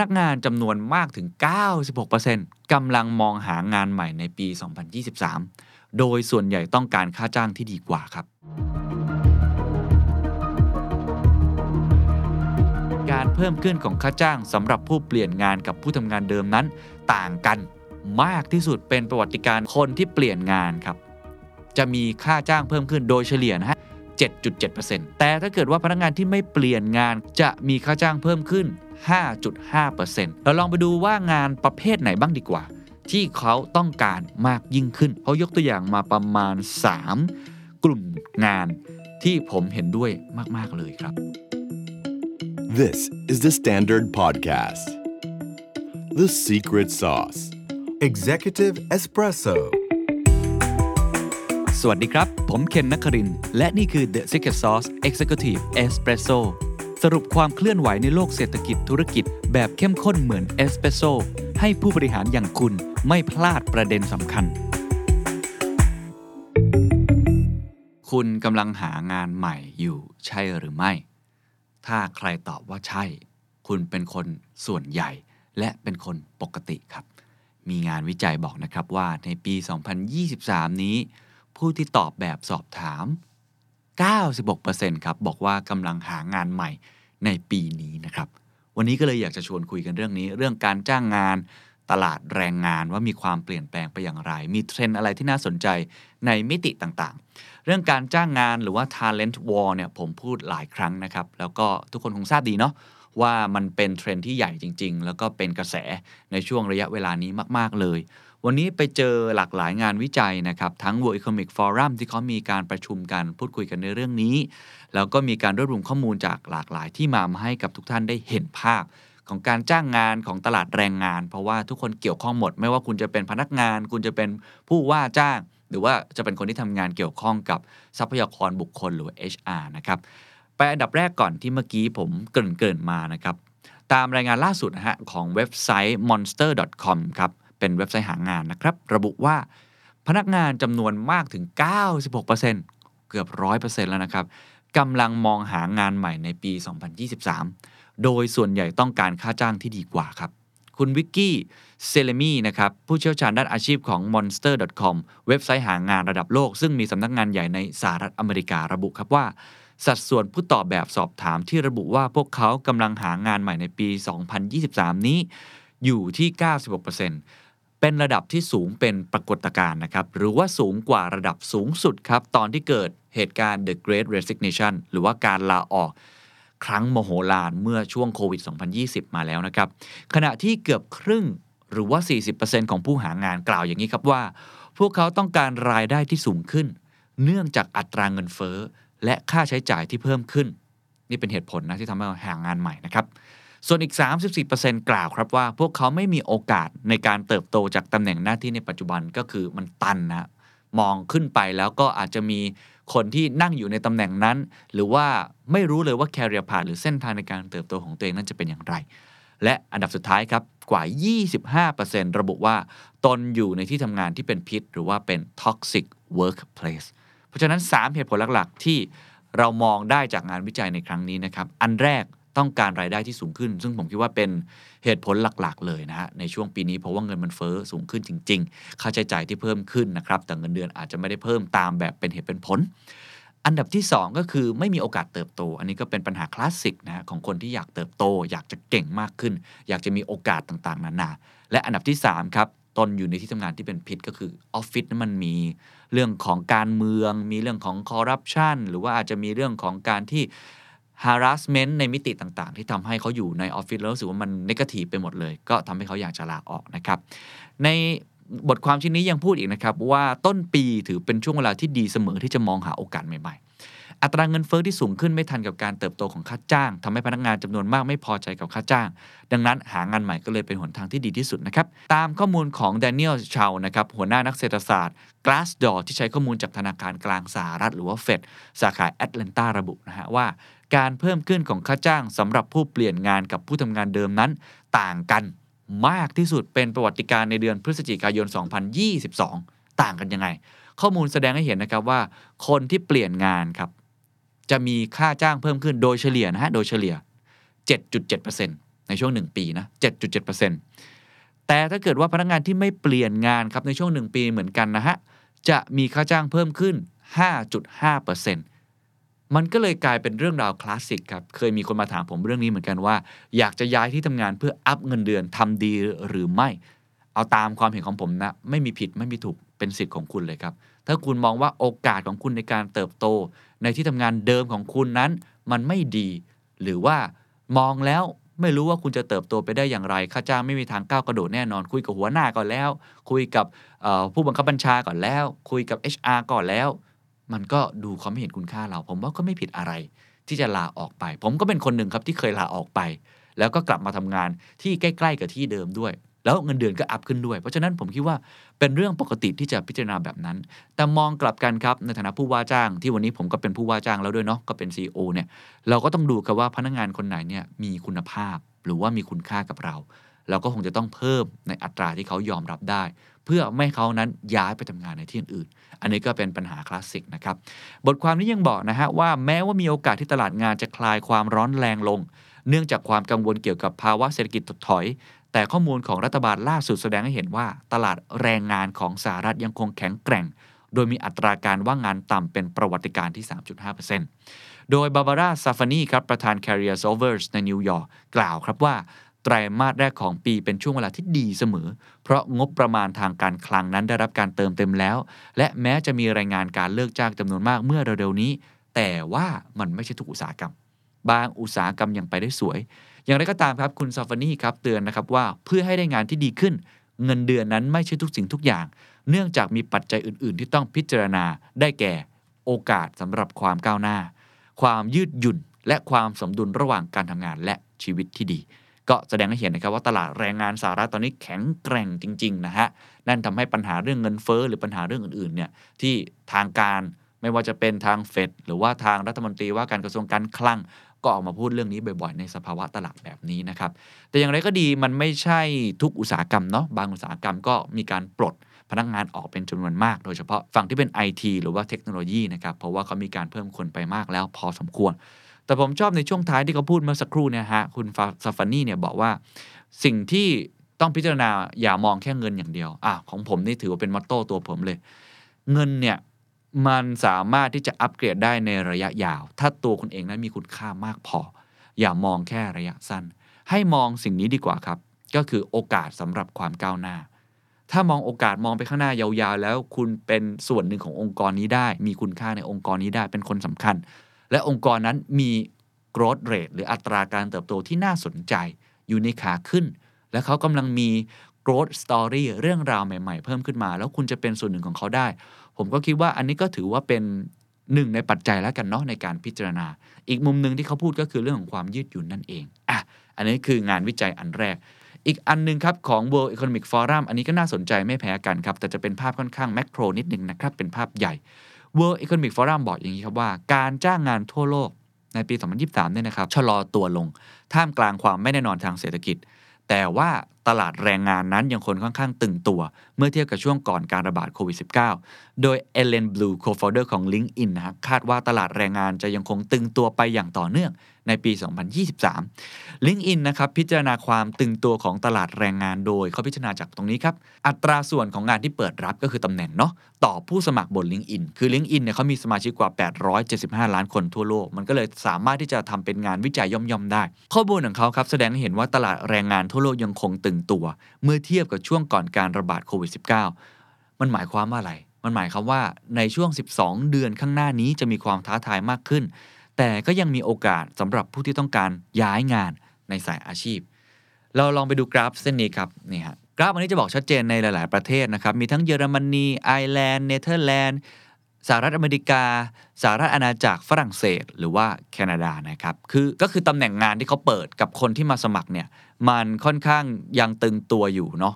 นักงานจำนวนมากถึง 96%กำลังมองหางานใหม่ในปี 2023 โดยส่วนใหญ่ต้องการค่าจ้างที่ดีกว่าครับ การเพิ่มขึ้นของค่าจ้างสำหรับผู้เปลี่ยนงานกับผู้ทำงานเดิมนั้น ต่างกันมากที่สุดเป็นประวัติการคนที่เปลี่ยนงานครับ จะมีค่าจ้างเพิ่มขึ้นโดยเฉลี่ยนะฮะ7.7%แต่ถ้าเกิดว่าพนักงานที่ไม่เปลี่ยนงานจะมีค่าจ้างเพิ่มขึ้น 5.5%เราลองไปดูว่างานประเภทไหนบ้างดีกว่า ที่เขาต้องการมากยิ่งขึ้นเขายกตัวอย่างมาประมาณ 3 กลุ่มงานที่ผมเห็นด้วยมาก ๆ เลยครับ This is the Standard Podcast. The secret sauce. Executive Espresso. สวัสดีครับ ผมเคนนักครินทร์และนี่คือ The Secret Sauce Executive Espresso สรุปความเคลื่อนไหวในโลกเศรษฐกิจธุรกิจ แบบเข้มข้นเหมือนเอสเปรสโซให้ผู้บริหารอย่างคุณไม่พลาดประเด็นสำคัญ คุณกำลังหางานใหม่อยู่ใช่หรือไม่ ถ้าใครตอบว่าใช่ คุณเป็นคนส่วนใหญ่ และเป็นคนปกติครับ มีงานวิจัยบอกนะครับว่าในปี 2023 นี้ ผู้ที่ตอบแบบสอบถาม 96%ครับบอกว่ากำลังหางานใหม่ในปีนี้นะครับ วันนี้ก็เลยอยากจะชวนคุยกันเรื่องนี้ เรื่องการจ้างงานตลาดแรงงานว่ามีความเปลี่ยนแปลงไปอย่างไร มีเทรนด์อะไรที่น่าสนใจในมิติต่างๆ เรื่องการจ้างงานหรือว่า talent war เนี่ยผมพูดหลายครั้งนะครับ แล้วก็ทุกคนคงทราบดีเนาะว่ามันเป็นเทรนด์ที่ใหญ่จริง ๆ แล้วก็เป็นกระแสในช่วงระยะเวลานี้มาก ๆ เลย วันนี้ไปเจอหลากหลายงานวิจัยนะครับ ทั้ง World Economic Forum ที่เขามีการประชุมกันพูดคุยกันในเรื่องนี้ แล้วก็มีการรวบรวมข้อมูลจากหลากหลายที่มามาให้กับทุกท่านได้เห็นภาพของการจ้างงานของตลาดแรงงาน เพราะว่าทุกคนเกี่ยวข้องหมด ไม่ว่าคุณจะเป็นพนักงาน คุณจะเป็นผู้ว่าจ้าง หรือว่าจะเป็นคนที่ทำงานเกี่ยวข้องกับทรัพยากรบุคคลหรือ HR นะครับไปอันดับแรกก่อนที่เมื่อกี้ผมเกริ่นมานะครับตามรายงานล่าสุดนะฮะของเว็บไซต์ monster.com ครับ เป็นเว็บไซต์หางานนะครับ ระบุว่าพนักงานจำนวนมากถึง 96%เกือบ 100%แล้วนะครับกำลังมองหางานใหม่ในปี 2023 โดยส่วนใหญ่ต้องการค่าจ้างที่ดีกว่าครับ คุณวิกกี้เซเลมีนะครับ ผู้เชี่ยวชาญด้านอาชีพของ monster.com เว็บไซต์หางานระดับโลก ซึ่งมีสำนักงานใหญ่ในสหรัฐอเมริการะบุครับว่าสัดส่วนผู้ตอบแบบสอบถามที่ระบุว่าพวกเขากำลังหางานใหม่ในปี 2023 นี้ อยู่ที่ 96% เป็นระดับที่สูงเป็นปรากฏการณ์นะครับ หรือว่าสูงกว่าระดับสูงสุดครับ ตอนที่เกิดเหตุการณ์ The Great Resignation หรือว่าการลาออกครั้งโมโหลานเมื่อช่วงโควิด 2020 มาแล้วนะครับ ขณะที่เกือบครึ่งหรือว่า 40%ของผู้หางานกล่าวอย่างนี้ครับว่า พวกเขาต้องการรายได้ที่สูงขึ้น เนื่องจากอัตราเงินเฟ้อ และค่าใช้จ่ายที่เพิ่มขึ้น นี่เป็นเหตุผลนะที่ทำให้หางานใหม่นะครับ ส่วนอีก 34%กล่าวครับว่า พวกเขาไม่มีโอกาสในการเติบโตจากตำแหน่งหน้าที่ในปัจจุบันก็คือมันตันนะมองขึ้นไปแล้วก็อาจจะมีคนที่นั่งอยู่ในตำแหน่งนั้น หรือว่าไม่รู้เลยว่า career path หรือเส้นทางในการเติบโตของตัวเองนั้นจะเป็นอย่างไร และอันดับสุดท้ายครับกว่า 25%ระบุว่า ตนอยู่ในที่ทำงานที่เป็นพิษ หรือว่าเป็น toxic workplace เพราะฉะนั้น 3 เหตุผลหลักๆ ที่เรามองได้จากงานวิจัยในครั้งนี้นะครับ อันแรก ต้องการรายได้ที่สูงขึ้น ซึ่งผมคิดว่าเป็นเหตุผลหลักๆ เลยนะฮะในช่วงปีนี้เพราะว่าเงินมันเฟ้อสูงขึ้นจริง ๆ ค่าใช้จ่ายที่เพิ่มขึ้นนะครับแต่เงินเดือนอาจจะไม่ได้เพิ่มตามแบบเป็นเหตุเป็นผล อันดับที่ 2 ก็คือไม่มีโอกาสเติบโต อันนี้ก็เป็นปัญหาคลาสสิกนะฮะของคนที่อยากเติบโต อยากจะเก่งมากขึ้น อยากจะมีโอกาสต่างๆ นานา และอันดับที่3ครับตนอยู่ในที่ทำงานที่เป็นพิษก็คือออฟฟิศนั้นมันมีเรื่องของการเมือง มีเรื่องของคอร์รัปชันหรือว่าอาจจะมีเรื่องของการที่ harassment ในมิติต่างๆ ที่ทำให้เขาอยู่ในออฟฟิศแล้วรู้สึกว่ามันนกาทีฟไปหมดเลย ก็ทำให้เขาอยากจะลาออกนะครับ ในบทความชิ้นนี้ยังพูดอีกนะครับ ว่าต้นปีถือเป็นช่วงเวลาที่ดีเสมอที่จะมองหาโอกาสใหม่ ๆ อัตราเงินเฟ้อที่สูงขึ้นไม่ทันกับการเติบโตของค่าจ้างทำให้พนักงานจำนวนมากไม่พอใจกับค่าจ้าง ดังนั้นหางานใหม่ก็เลยเป็นหนทางที่ดีที่สุดนะครับ ตามข้อมูลของ Daniel c h a o นะครับหัวหน้านักเศรษฐศาสตร์ Glassdoor ที่ใช้ข้อมูลจากธนาคารกลางสหรัฐหรือว่าเฟดสาขาแอตแลนตาระบุนะฮะว่าการเพิ่มขึ้นของค่าจ้างสำหรับผู้เปลี่ยนงานกับผู้ทำงานเดิมนั้น ต่างกันมากที่สุดเป็นประวัติการในเดือนพฤศจิกายน 2022 ต่างกันยังไง ข้อมูลแสดงให้เห็นนะครับว่า คนที่เปลี่ยนงานครับ จะมีค่าจ้างเพิ่มขึ้นโดยเฉลี่ยนะฮะโดยเฉลี่ย 7.7%ในช่วง 1 ปีนะ 7.7%แต่ถ้าเกิดว่าพนักงานที่ไม่เปลี่ยนงานครับในช่วง 1 ปีเหมือนกันนะฮะจะมีค่าจ้างเพิ่มขึ้น 5.5%มันก็เลยกลายเป็นเรื่องราวคลาสสิกครับ เคยมีคนมาถามผมเรื่องนี้เหมือนกันว่า อยากจะย้ายที่ทำงานเพื่ออัพเงินเดือนทำดีหรือไม่ เอาตามความเห็นของผมนะ ไม่มีผิดไม่มีถูก เป็นสิทธิ์ของคุณเลยครับ ถ้าคุณมองว่าโอกาสของคุณในการเติบโต ในที่ทำงานเดิมของคุณนั้น มันไม่ดี หรือว่ามองแล้วไม่รู้ว่าคุณจะเติบโตไปได้อย่างไรค่าจ้างไม่มีทางก้าวกระโดดแน่นอน คุยกับหัวหน้าก่อนแล้ว คุยกับผู้บังคับบัญชาก่อนแล้ว คุยกับ HR ก่อนแล้ว มันก็ดูเขาไม่เห็นคุณค่าเรา ผมว่าก็ไม่ผิดอะไร ที่จะลาออกไป ผมก็เป็นคนหนึ่งครับที่เคยลาออกไป แล้วก็กลับมาทำงานที่ใกล้ ๆ กับที่เดิมด้วย แล้วเงินเดือนก็อัพขึ้นด้วย เพราะฉะนั้นผมคิดว่าเป็นเรื่องปกติที่จะพิจารณาแบบนั้น แต่มองกลับกันครับในฐานะผู้ว่าจ้าง ที่วันนี้ผมก็เป็นผู้ว่าจ้างแล้วด้วยเนาะก็เป็น CEO เนี่ยเราก็ต้องดูกันว่าพนักงานคนไหนเนี่ยมีคุณภาพ หรือว่ามีคุณค่ากับเรา เราก็คงจะต้องเพิ่มในอัตราที่เขายอมรับได้ เพื่อไม่ให้เขานั้นย้ายไปทำงานในที่อื่น อันนี้ก็เป็นปัญหาคลาสสิกนะครับบทความนี้ยังบอกนะฮะว่าแม้ว่ามีโอกาสที่ตลาดงานจะคลายความร้อนแรงลงเนื่องจากความกังวลเกี่ยวกับภาวะเศรษฐกิจถดถอย แต่ข้อมูลของรัฐบาลล่าสุดแสดงให้เห็นว่า ตลาดแรงงานของสหรัฐยังคงแข็งแกร่ง โดยมีอัตราการว่างงานต่ำเป็นประวัติการณ์ที่ 3.5%โดยบาบาร่าซาฟานีครับประธาน Career Solvers ในนิวยอร์กกล่าวครับว่าไตรมาสแรกของปีเป็นช่วงเวลาที่ดีเสมอ เพราะงบประมาณทางการคลังนั้นได้รับการเติมเต็มแล้ว และแม้จะมีรายงานการเลิกจ้างจำนวนมากเมื่อเร็วๆนี้ แต่ว่ามันไม่ใช่ทุกอุตสาหกรรม บางอุตสาหกรรมยังไปได้สวย อย่างไรก็ตามครับคุณซาฟานีครับเตือนนะครับว่าเพื่อให้ได้งานที่ดีขึ้น เงินเดือนนั้นไม่ใช่ทุกสิ่งทุกอย่าง เนื่องจากมีปัจจัยอื่น ๆ ที่ต้องพิจารณาได้แก่โอกาสสำหรับความก้าวหน้า ความยืดหยุ่น และความสมดุลระหว่างการทำงานและชีวิตที่ดี ก็แสดงให้เห็นนะครับว่าตลาดแรงงานสหรัฐตอนนี้แข็งแกร่งจริง ๆ นะฮะ นั่นทำให้ปัญหาเรื่องเงินเฟ้อหรือปัญหาเรื่องอื่น ๆ เนี่ยที่ทางการไม่ว่าจะเป็นทางเฟดหรือว่าทางรัฐมนตรีว่าการกระทรวงการคลัง ก็ออกมาพูดเรื่องนี้บ่อยๆ ในสภาวะตลาดแบบนี้นะครับ แต่อย่างไรก็ดีมันไม่ใช่ทุกอุตสาหกรรมเนาะบางอุตสาหกรรมก็มีการปลดพนักงานออกเป็นจำนวนมาก โดยเฉพาะฝั่งที่เป็น IT หรือว่าเทคโนโลยีนะครับเพราะว่าเขามีการเพิ่มคนไปมากแล้วพอสมควร แต่ผมชอบในช่วงท้ายที่เขาพูดเมื่อสักครู่เนี่ยฮะคุณซาฟานี่เนี่ยบอกว่า สิ่งที่ต้องพิจารณาอย่ามองแค่เงินอย่างเดียวอะของผมนี่ถือว่าเป็นมอตโต้ตัวผมเลย เงินเนี่ย มันสามารถที่จะอัปเกรดได้ในระยะยาว ถ้าตัวคุณเองนั้นมีคุณค่ามากพอ อย่ามองแค่ระยะสั้น ให้มองสิ่งนี้ดีกว่าครับ ก็คือโอกาสสำหรับความก้าวหน้า ถ้ามองโอกาสมองไปข้างหน้ายาวๆ แล้วคุณเป็นส่วนหนึ่งขององค์กรนี้ได้ มีคุณค่าในองค์กรนี้ได้เป็นคนสำคัญ และองค์กรนั้นมี growth rate หรืออัตราการเติบโตที่น่าสนใจ อยู่ในขาขึ้น และเขากำลังมี growth story เรื่องราวใหม่ๆ เพิ่มขึ้นมา แล้วคุณจะเป็นส่วนหนึ่งของเขาได้ ผมก็คิดว่าอันนี้ก็ถือว่าเป็นหนึ่งในปัจจัยแล้วกันเนาะในการพิจารณา อีกมุมหนึ่งที่เขาพูดก็คือเรื่องของความยืดหยุ่นนั่นเองอะอันนี้คืองานวิจัยอันแรก อีกอันหนึงครับของ World Economic Forum อันนี้ก็น่าสนใจไม่แพ้กันครับ แต่จะเป็นภาพค่อนข้างแมกโรนิดนึงนะครับ เป็นภาพใหญ่ World Economic Forum บอกอย่างนี้ครับว่า การจ้างงานทั่วโลกในปี 2023 เนี่ยนะครับชะลอตัวลง ท่ามกลางความไม่แน่นอนทางเศรษฐกิจ แต่ว่าตลาดแรงงานนั้นยังคงค่อนข้างตึงตัว เมื่อเทียบกับช่วงก่อนการระบาดโควิด -19 โดยเอเลนบลูโคฟอ u เดอร์ของ LinkedIn นะคาดว่าตลาดแรงงานจะยังคงตึงตัวไปอย่างต่อเนื่อง ในปี 2023 LinkedIn นะครับพิจารณาความตึงตัวของตลาดแรงงานโดยเขาพิจารณาจากตรงนี้ครับ อัตราส่วนของงานที่เปิดรับก็คือตำแหน่งเนาะต่อผู้สมัครบน LinkedIn คือ LinkedIn เนี่ยเขามีสมาชิกกว่า 875 ล้านคนทั่วโลก มันก็เลยสามารถที่จะทำเป็นงานวิจัยย่อมๆได้ ข้อมูลของเขาครับแสดงให้เห็นว่าตลาดแรงงานทั่วโลกยังคงตึงตัว เมื่อเทียบกับช่วงก่อนการระบาดโควิด -19 มันหมายความว่าอะไรมันหมายความว่าในช่วง 12 เดือนข้างหน้านี้จะมีความท้าทายมากขึ้น แต่ก็ยังมีโอกาสสำหรับผู้ที่ต้องการย้ายงานในสายอาชีพ เราลองไปดูกราฟเส้นนี้ครับนี่ฮะกราฟอันนี้จะบอกชัดเจนในหลาย ๆ ประเทศนะครับ มีทั้งเยอรมนีไอร์แลนด์เนเธอร์แลนด์สหรัฐอเมริกาสหรัฐอาณาจักรฝรั่งเศส หรือว่าแคนาดานะครับคือก็คือตำแหน่งงานที่เขาเปิดกับคนที่มาสมัครเนี่ยมันค่อนข้างยังตึงตัวอยู่เนาะ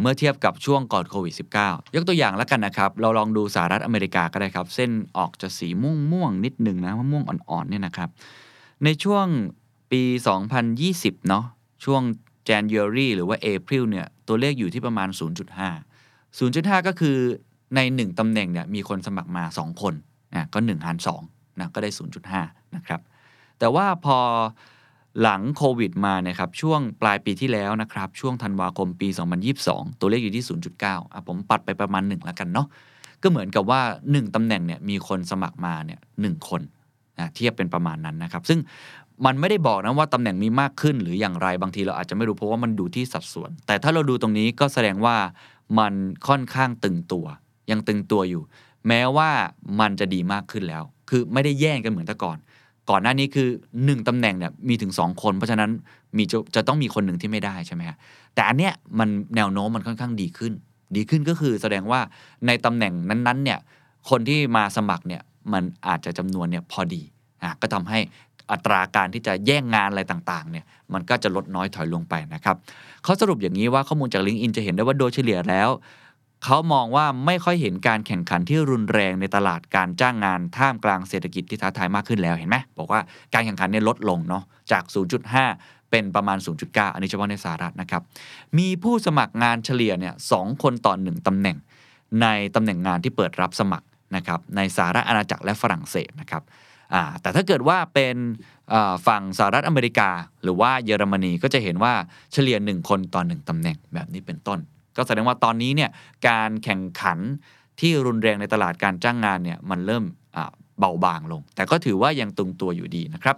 เมื่อเทียบกับช่วงก่อนโควิด -19 ยกตัวอย่างแล้วกันนะครับ เราลองดูสหรัฐอเมริกาก็ได้ครับ เส้นออกจะสีม่วงม่วงนิดหนึ่งนะม่วงอ่อนๆเนี่ยนะครับ ในช่วงปี 2020 เนาะช่วง January หรือว่า April เนี่ยตัวเลขอยู่ที่ประมาณ 0.5 0.5 ก็คือใน 1 ตำแหน่งเนี่ยมีคนสมัครมา 2 คนนะก็1หาร2นะก็ได้ 0.5 นะครับ แต่ว่าพอ หลังโควิดมาเนี่ยครับช่วงปลายปีที่แล้วนะครับ ช่วงธันวาคมปี 2022 ตัวเลขอยู่ที่ 0.9อะผมปัดไปประมาณ 1 แล้วกันเนาะก็เหมือนกับว่า 1ตำแหน่งเนี่ยมีคนสมัครมาเนี่ยหคนนะเทียบเป็นประมาณนั้นนะครับ ซึ่งมันไม่ได้บอกนะว่าตำแหน่งมีมากขึ้นหรืออย่างไรบางทีเราอาจจะไม่รู้เพราะว่ามันดูที่สัดส่วน แต่ถ้าเราดูตรงนี้ก็แสดงว่ามันค่อนข้างตึงตัว ยังตึงตัวอยู่ แม้ว่ามันจะดีมากขึ้นแล้ว คือไม่ได้แย่งกันเหมือนแต่ก่อน ก่อนหน้านี้คือ 1ตำแหน่งเนี่ยมีถึง 2 คน เพราะฉะนั้นมีจะจะต้องมีคนหนึ่งที่ไม่ได้ใช่ไหมฮะแต่อันเนี้ยมันแนวโน้มมันค่อนข้างดีขึ้น ดีขึ้นก็คือแสดงว่าในตำแหน่งนั้นๆเนี่ยคนที่มาสมัครเนี่ยมันอาจจะจำนวนเนี่ยพอดีอะก็ทำให้อัตราการที่จะแย่งงานอะไรต่างๆเนี่ยมันก็จะลดน้อยถอยลงไปนะครับเขาสรุปอย่างนี้ว่าข้อมูลจาก LinkedIn จะเห็นได้ว่าโดยเฉลี่ยแล้ว เขามองว่าไม่ค่อยเห็นการแข่งขันที่รุนแรงในตลาดการจ้างงานท่ามกลางเศรษฐกิจที่ท้าทายมากขึ้นแล้วเห็นไหมบอกว่าการแข่งขันเนี่ยลดลงเนาะจาก 0.5 เป็นประมาณ 0.9 อันนี้เฉพาะในสหรัฐนะครับ มีผู้สมัครงานเฉลี่ยเนี่ยสองคนต่อหนึ่งตำแหน่ง ในตำแหน่งงานที่เปิดรับสมัครนะครับในสหรัฐอาณาจักรและฝรั่งเศสนะครับแต่ถ้าเกิดว่าเป็นฝั่งสหรัฐอเมริกา หรือว่าเยอรมนีก็จะเห็นว่าเฉลี่ย 1 คนต่อ 1ตำแหน่งแบบนี้เป็นต้น ก็แสดงว่าตอนนี้เนี่ยการแข่งขันที่รุนแรงในตลาดการจ้างงานเนี่ยมันเริ่มเบาบางลง แต่ก็ถือว่ายังตึงตัวอยู่ดีนะครับ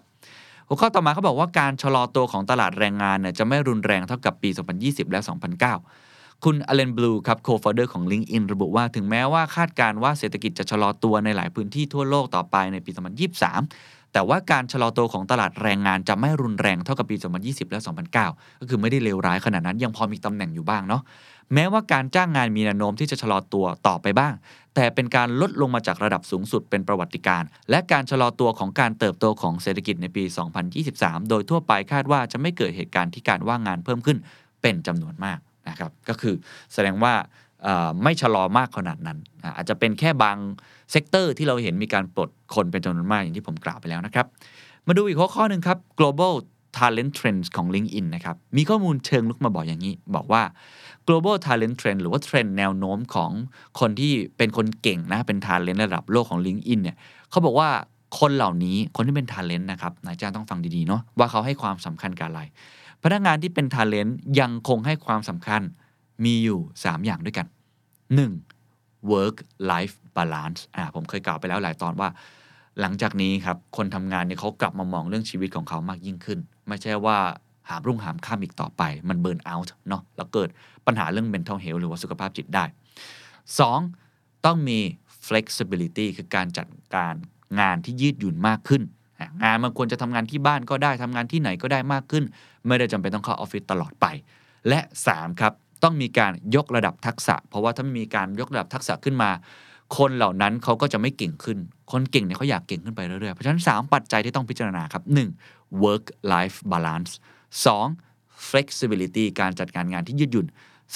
หัวข้อต่อมาเขาบอกว่าการชะลอตัวของตลาดแรงงานเนี่ยจะไม่รุนแรงเท่ากับปี 2020 และ 2009 คุณอเลนบลูครับโคฟ o เดอร์ของ LinkedIn ระบุว่าถึงแม้ว่าคาดการณ์ว่าเศรษฐกิจจะชะลอตัวในหลายพื้นที่ทั่วโลกต่อไปในปี 2023 แต่ว่าการชะลอตัวของตลาดแรงงานจะไม่รุนแรงเท่ากับปี 2020 และ 2009 ก็คือไม่ได้เลวร้ายขนาดนั้นยังพอมีตำแหน่งอยู่บ้างเนาะแม้ว่าการจ้างงานมีแนวโน้มที่จะชะลอตัวต่อไปบ้าง แต่เป็นการลดลงมาจากระดับสูงสุดเป็นประวัติการ และการชะลอตัวของการเติบโตของเศรษฐกิจในปี 2023 โดยทั่วไปคาดว่าจะไม่เกิดเหตุการณ์ที่การว่างงานเพิ่มขึ้นเป็นจำนวนมากนะครับก็คือแสดงว่า ไม่ชะลอมากขนาดนั้น อาจจะเป็นแค่บาง sector ที่เราเห็นมีการปลดคนเป็นจำนวนมากอย่างที่ผมกล่าวไปแล้วนะครับ มาดูอีกข้อข้อหนึ่งครับ global talent trends ของ LinkedIn นะครับ มีข้อมูลเชิงลึกมาบอกอย่างนี้ บอกว่า global talent trend หรือว่าเทรนด์แนวโน้มของคนที่เป็นคนเก่งนะ เป็น talent ระดับโลกของ LinkedIn เนี่ยเขาบอกว่าคนเหล่านี้คนที่เป็น talent นะครับนายจ้างต้องฟังดีๆเนาะว่าเขาให้ความสำคัญกับอะไร พนักงานที่เป็น talent ยังคงให้ความสำคัญมีอยู่ 3 อย่างด้วยกัน 1. work life balance อ่าผมเคยกล่าวไปแล้วหลายตอนว่า หลังจากนี้ครับ คนทำงานเนี่ยเขากลับมามองเรื่องชีวิตของเขามากยิ่งขึ้น ไม่ใช่ว่าหามรุ่งหามข้ามอีกต่อไป มันเบิร์นเอาท์เนาะแล้วเกิดปัญหาเรื่อง mental health หรือว่าสุขภาพจิตได้ 2. ต้องมี flexibility คือการจัดการงานที่ยืดหยุ่นมากขึ้น งานมันควรจะทำงานที่บ้านก็ได้ทำงานที่ไหนก็ได้มากขึ้น ไม่ได้จำเป็นต้องเข้าออฟฟิศตลอดไป และ 3 ครับ ต้องมีการยกระดับทักษะ เพราะว่าถ้าไม่มีการยกระดับทักษะขึ้นมา คนเหล่านั้นเขาก็จะไม่เก่งขึ้น คนเก่งเนี่ยเขาอยากเก่งขึ้นไปเรื่อยๆ เพราะฉะนั้น 3 ปัจจัยที่ต้องพิจารณาครับ 1. work life balance 2. flexibility การจัดการงานที่ยืดหยุ่น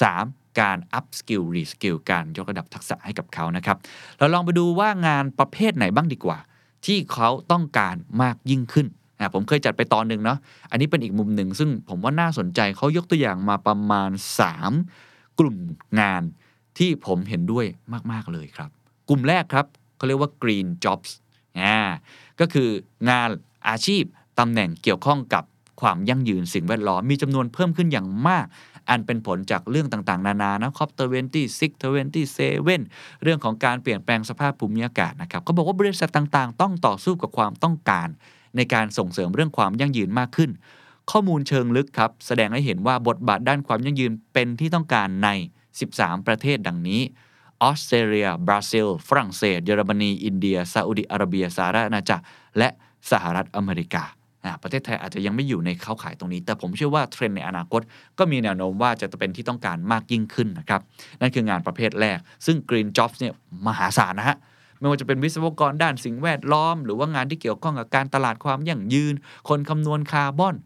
3. การ up skill re skill การยกระดับทักษะให้กับเขานะครับ เราลองไปดูว่างานประเภทไหนบ้างดีกว่า ที่เขาต้องการมากยิ่งขึ้น อะผมเคยจัดไปตอนหนึ่งเนาะอันนี้เป็นอีกมุมหนึ่งซึ่งผมว่าน่าสนใจเขายกตัวอย่างมาประมาณ 3 กลุ่มงานที่ผมเห็นด้วยมาก ๆ เลยครับ กลุ่มแรกครับเขาเรียกว่า green jobs อ่าก็คืองานอาชีพตำแหน่งเกี่ยวข้องกับความยั่งยืนสิ่งแวดล้อมมีจำนวนเพิ่มขึ้นอย่างมาก อันเป็นผลจากเรื่องต่างๆ นานานะครับ COP twenty-six twenty-sevenเรื่องของการเปลี่ยนแปลงสภาพภูมิอากาศนะครับเขาบอกว่าบริษัทต่างๆ ต้องต่อสู้กับความต้องการ ในการส่งเสริมเรื่องความยั่งยืนมากขึ้น ข้อมูลเชิงลึกครับ แสดงให้เห็นว่าบทบาทด้านความยั่งยืนเป็นที่ต้องการใน 13 ประเทศดังนี้ออสเตรเลีย บราซิล ฝรั่งเศส เยอรมนี อินเดีย ซาอุดิอาระเบีย สหรัฐอาณาจักร และสหรัฐอเมริกา ประเทศไทยอาจจะยังไม่อยู่ในเข้าข่ายตรงนี้ แต่ผมเชื่อว่าเทรนในอนาคต ก็มีแนวโน้มว่าจะเป็นที่ต้องการมากยิ่งขึ้นนะครับ นั่นคืองานประเภทแรก ซึ่ง Green Jobs เนี่ยมหาศาลนะฮะ ไม่ว่าจะเป็นวิศวกรด้านสิ่งแวดล้อม หรือว่างานที่เกี่ยวข้องกับการตลาดความยั่งยืน คนคำนวณคาร์บอน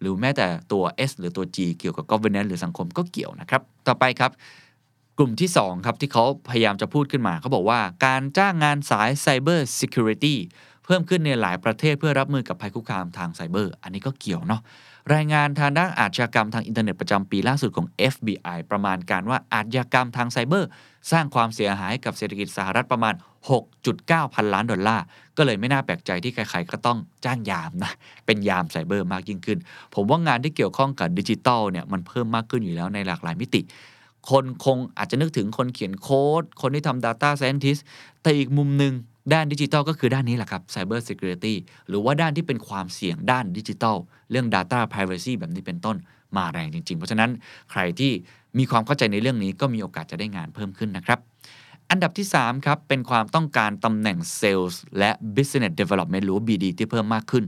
หรือแม้แต่ตัว S หรือตัว G เกี่ยวกับ governance หรือสังคมก็เกี่ยวนะครับ ต่อไปครับ กลุ่มที่ 2 ครับที่เขาพยายามจะพูดขึ้นมาเขาบอกว่าการจ้างงานสาย Cyber Security เพิ่มขึ้นในหลายประเทศเพื่อรับมือกับภัยคุกคามทางไซเบอร์ อันนี้ก็เกี่ยวเนาะรายงานทางด้านอาชญากรรมทางอินเทอร์เน็ตประจำปีล่าสุดของ FBI ประมาณการว่าอาชญากรรมทางไซเบอร์ สร้างความเสียหายกับเศรษฐกิจสหรัฐประมาณ 6.9 พันล้านดอลลาร์ก็เลยไม่น่าแปลกใจที่ใครๆก็ต้องจ้างยามนะเป็นยามไซเบอร์มากยิ่งขึ้น ผมว่างานที่เกี่ยวข้องกับดิจิทัลเนี่ยมันเพิ่มมากขึ้นอยู่แล้วในหลากหลายมิติ คนคงอาจจะนึกถึงคนเขียนโค้ด คนที่ทำ Data Scientist แต่อีกมุมหนึ่งด้านดิจิทัลก็คือด้านนี้แหละครับ Cyber Security หรือว่าด้านที่เป็นความเสี่ยงด้านดิจิทัลเรื่อง Data Privacy แบบนี้เป็นต้นมาแรงจริง ๆ เพราะฉะนั้นใครที่มีความเข้าใจในเรื่องนี้ก็มีโอกาสจะได้งานเพิ่มขึ้นนะครับ อันดับที่ 3 ครับ เป็นความต้องการตำแหน่ง Sales และ Business Development หรือ BD ที่เพิ่มมากขึ้น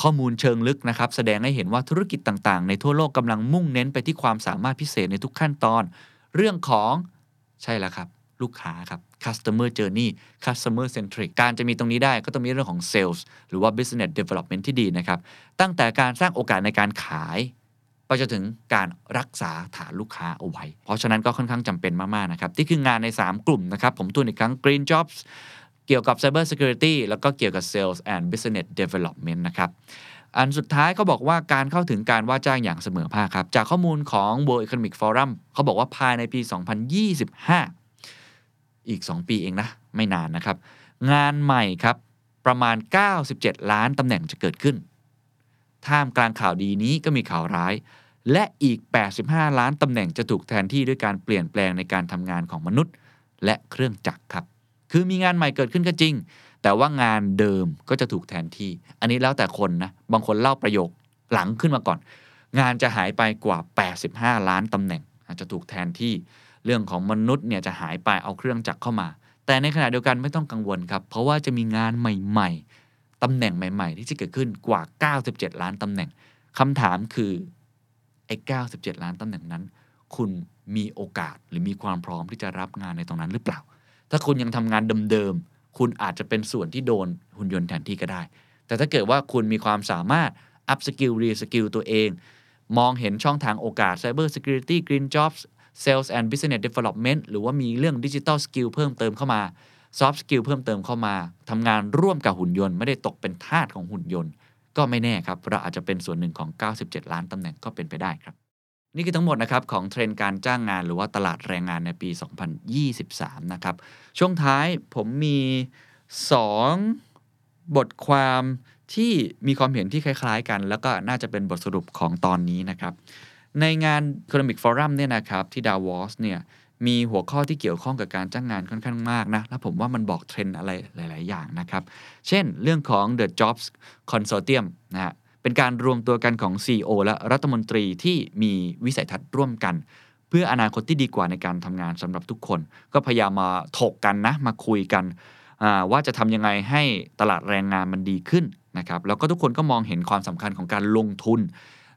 ข้อมูลเชิงลึกนะครับ แสดงให้เห็นว่าธุรกิจต่างๆ ในทั่วโลกกำลังมุ่งเน้นไปที่ความสามารถพิเศษในทุกขั้นตอน เรื่องของใช่แล้วครับ ลูกค้าครับ customer journey customer centric การจะมีตรงนี้ได้ก็ต้องมีเรื่องของ sales หรือว่า business development ที่ดีนะครับ ตั้งแต่การสร้างโอกาสในการขาย ไปจนถึงการรักษาฐานลูกค้าเอาไว้ เพราะฉะนั้นก็ค่อนข้างจำเป็นมากๆนะครับที่คืองานใน 3 กลุ่มนะครับผมทวนอีกครั้ง Green Jobs เกี่ยวกับ Cyber Security แล้วก็เกี่ยวกับ Sales and Business Development นะครับอันสุดท้ายเขาบอกว่าการเข้าถึงการว่าจ้างอย่างเสมอภาคครับ จากข้อมูลของ World Economic Forum เขาบอกว่าภายในปี 2025 อีก 2 ปีเองนะ ไม่นานนะครับ งานใหม่ครับ ประมาณ 97 ล้านตำแหน่งจะเกิดขึ้น ท่ามกลางข่าวดีนี้ก็มีข่าวร้าย และอีก 85 ล้านตำแหน่งจะถูกแทนที่ด้วยการเปลี่ยนแปลงในการทำงานของมนุษย์ และเครื่องจักรครับ คือมีงานใหม่เกิดขึ้นก็จริง แต่ว่างานเดิมก็จะถูกแทนที่ อันนี้แล้วแต่คนนะ บางคนเล่าประโยคหลังขึ้นมาก่อน งานจะหายไปกว่า 85 ล้านตำแหน่ง อาจจะถูกแทนที่ เรื่องของมนุษย์เนี่ยจะหายไปเอาเครื่องจักรเข้ามา แต่ในขณะเดียวกันไม่ต้องกังวลครับ เพราะว่าจะมีงานใหม่ ๆตำแหน่งใหม่ ๆ ที่จะเกิดขึ้นกว่า 97 ล้านตำแหน่งคำถามคือ ไอ้97 ล้านตำแหน่งนั้น คุณมีโอกาสหรือมีความพร้อมที่จะรับงานในตรงนั้นหรือเปล่า ถ้าคุณยังทำงานเดิมๆ คุณอาจจะเป็นส่วนที่โดนหุ่นยนต์แทนที่ก็ได้ แต่ถ้าเกิดว่าคุณมีความสามารถ up skill re skill ตัวเอง มองเห็นช่องทางโอกาส cyber security green jobs sales and business development หรือว่ามีเรื่อง digital skill เพิ่มเติมเข้ามา soft skill เพิ่มเติมเข้ามาทำงานร่วมกับหุ่นยนต์ ไม่ได้ตกเป็นทาสของหุ่นยนต์ ก็ไม่แน่ครับ เราอาจจะเป็นส่วนหนึ่งของ 97 ล้านตำแหน่งก็เป็นไปได้ครับ นี่คือทั้งหมดนะครับของเทรนด์การจ้างงานหรือว่าตลาดแรงงานในปี 2023 นะครับ ช่วงท้ายผมมี 2 บทความที่มีความเห็นที่คล้าย ๆ กัน แล้วก็น่าจะเป็นบทสรุปของตอนนี้นะครับ ในงาน Economic Forum เนี่ยนะครับที่ดาวอสเนี่ย มีหัวข้อที่เกี่ยวข้องกับการจ้างงานค่อนข้างมากนะแล้วผมว่ามันบอกเทรนอะไรหลาย ๆ อย่างนะครับ เช่นเรื่องของ The Jobs Consortium นะฮะเป็นการรวมตัวกันของ CEO และรัฐมนตรีที่มีวิสัยทัศน์ร่วมกัน เพื่ออนาคตที่ดีกว่าในการทำงานสำหรับทุกคน ก็พยายามมาถกกันนะมาคุยกันว่าจะทำยังไงให้ตลาดแรงงานมันดีขึ้นนะครับแล้วก็ทุกคนก็มองเห็นความสำคัญของการลงทุน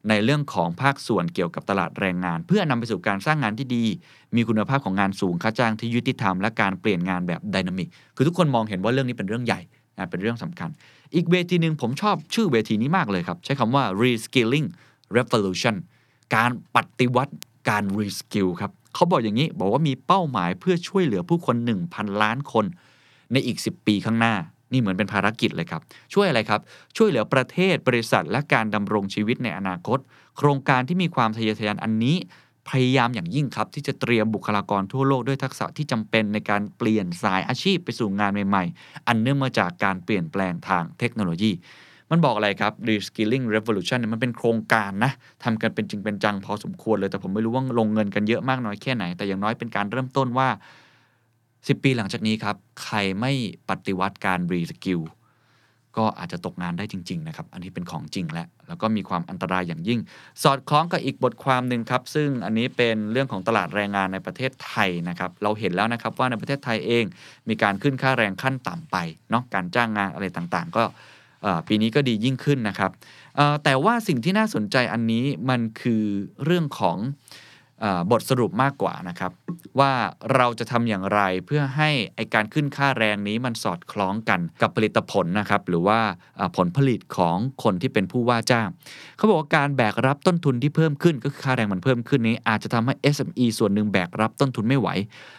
ในเรื่องของภาคส่วนเกี่ยวกับตลาดแรงงาน เพื่อนำไปสู่การสร้างงานที่ดี มีคุณภาพของงานสูงค่าจ้างที่ยุติธรรมและการเปลี่ยนงานแบบดินามิกคือทุกคนมองเห็นว่าเรื่องนี้เป็นเรื่องใหญ่เป็นเรื่องสำคัญ อีกเวทีหนึ่งผมชอบชื่อเวทีนี้มากเลยครับ ใช้คำว่า reskilling revolution การปฏิวัติการ reskill ครับเขาบอกอย่างนี้บอกว่ามีเป้าหมายเพื่อช่วยเหลือผู้คน 1,000 ล้านคน ในอีก 10 ปีข้างหน้า นี่เหมือนเป็นภารกิจเลยครับ ช่วยอะไรครับ ช่วยเหลือประเทศบริษัท และการดำรงชีวิตในอนาคต โครงการที่มีความทะเยอทะยานอันนี้ พยายามอย่างยิ่งครับ ที่จะเตรียมบุคลากรทั่วโลกด้วยทักษะที่จำเป็นในการเปลี่ยนสายอาชีพไปสู่งานใหม่ๆ อันเนื่องมาจากการเปลี่ยนแปลงทางเทคโนโลยีมันบอกอะไรครับ reskilling revolution เนี่ยมันเป็นโครงการนะทำกันเป็นจริงเป็นจังพอสมควรเลย แต่ผมไม่รู้ว่าลงเงินกันเยอะมากน้อยแค่ไหน แต่อย่างน้อยเป็นการเริ่มต้นว่า 10 ปีหลังจากนี้ครับ ใครไม่ปฏิวัติการ reskill ก็อาจจะตกงานได้จริง ๆ นะครับ อันนี้เป็นของจริงแล้ว แล้วก็มีความอันตรายอย่างยิ่ง สอดคล้องกับอีกบทความหนึ่งครับ ซึ่งอันนี้เป็นเรื่องของตลาดแรงงานในประเทศไทยนะครับ เราเห็นแล้วนะครับว่าในประเทศไทยเอง มีการขึ้นค่าแรงขั้นต่ำไปเนาะ การจ้างงานอะไรต่างๆ ก็ปีนี้ก็ดียิ่งขึ้นนะครับ แต่ว่าสิ่งที่น่าสนใจอันนี้มันคือเรื่องของ บทสรุปมากกว่านะครับ ว่าเราจะทำอย่างไรเพื่อให้ไอการขึ้นค่าแรงนี้มันสอดคล้องกันกับผลิตผลนะครับ หรือว่าผลผลิตของคนที่เป็นผู้ว่าจ้าง เขาบอกว่าการแบกรับต้นทุนที่เพิ่มขึ้นก็คือค่าแรงมันเพิ่มขึ้นนี้ อาจจะทำให้ SME ส่วนหนึ่งแบกรับต้นทุนไม่ไหว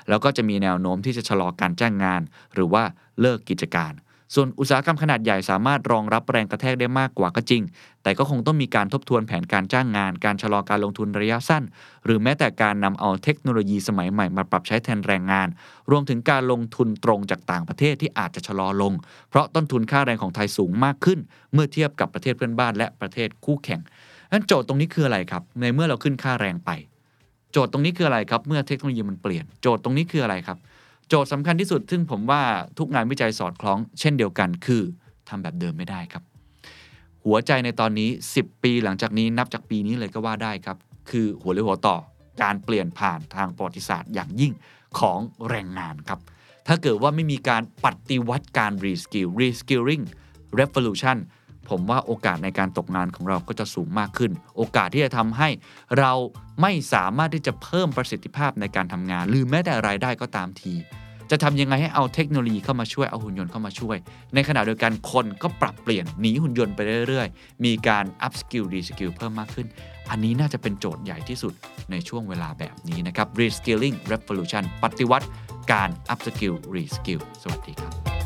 แล้วก็จะมีแนวโน้มที่จะชะลอการจ้างงาน หรือว่าเลิกกิจการ ส่วนอุตสาหกรรมขนาดใหญ่สามารถรองรับแรงกระแทกได้มากกว่าก็จริง แต่ก็คงต้องมีการทบทวนแผนการจ้างงาน การชะลอการลงทุนระยะสั้น หรือแม้แต่การนำเอาเทคโนโลยีสมัยใหม่มาปรับใช้แทนแรงงาน รวมถึงการลงทุนตรงจากต่างประเทศที่อาจจะชะลอลง เพราะต้นทุนค่าแรงของไทยสูงมากขึ้น เมื่อเทียบกับประเทศเพื่อนบ้าน และประเทศคู่แข่งนั้นโจทย์ตรงนี้คืออะไรครับ ในเมื่อเราขึ้นค่าแรงไป โจทย์ตรงนี้คืออะไรครับ เมื่อเทคโนโลยีมันเปลี่ยน โจทย์ตรงนี้คืออะไรครับ โจทย์สำคัญที่สุด ซึ่งผมว่าทุกงานวิจัยสอดคล้อง เช่นเดียวกันคือทำแบบเดิมไม่ได้ครับ หัวใจในตอนนี้ 10 ปีหลังจากนี้นับจากปีนี้เลยก็ว่าได้ครับ คือหัวเรือหัวต่อการเปลี่ยนผ่านทางประวัติศาสตร์อย่างยิ่งของแรงงานครับ ถ้าเกิดว่าไม่มีการปฏิวัติการ reskill reskilling revolution ผมว่าโอกาสในการตกงานของเราก็จะสูงมากขึ้น โอกาสที่จะทำให้เราไม่สามารถที่จะเพิ่มประสิทธิภาพในการทำงาน หรือแม้แต่รายได้ก็ตามที จะทำยังไงให้เอาเทคโนโลยีเข้ามาช่วยเอาหุ่นยนต์เข้ามาช่วย ในขณะเดียวกันคนก็ปรับเปลี่ยนหนีหุ่นยนต์ไปเรื่อยๆ มีการ up skill re skill เพิ่มมากขึ้น อันนี้น่าจะเป็นโจทย์ใหญ่ที่สุดในช่วงเวลาแบบนี้นะครับ reskilling revolution ปฏิวัติการ up skill re skill สวัสดีครับ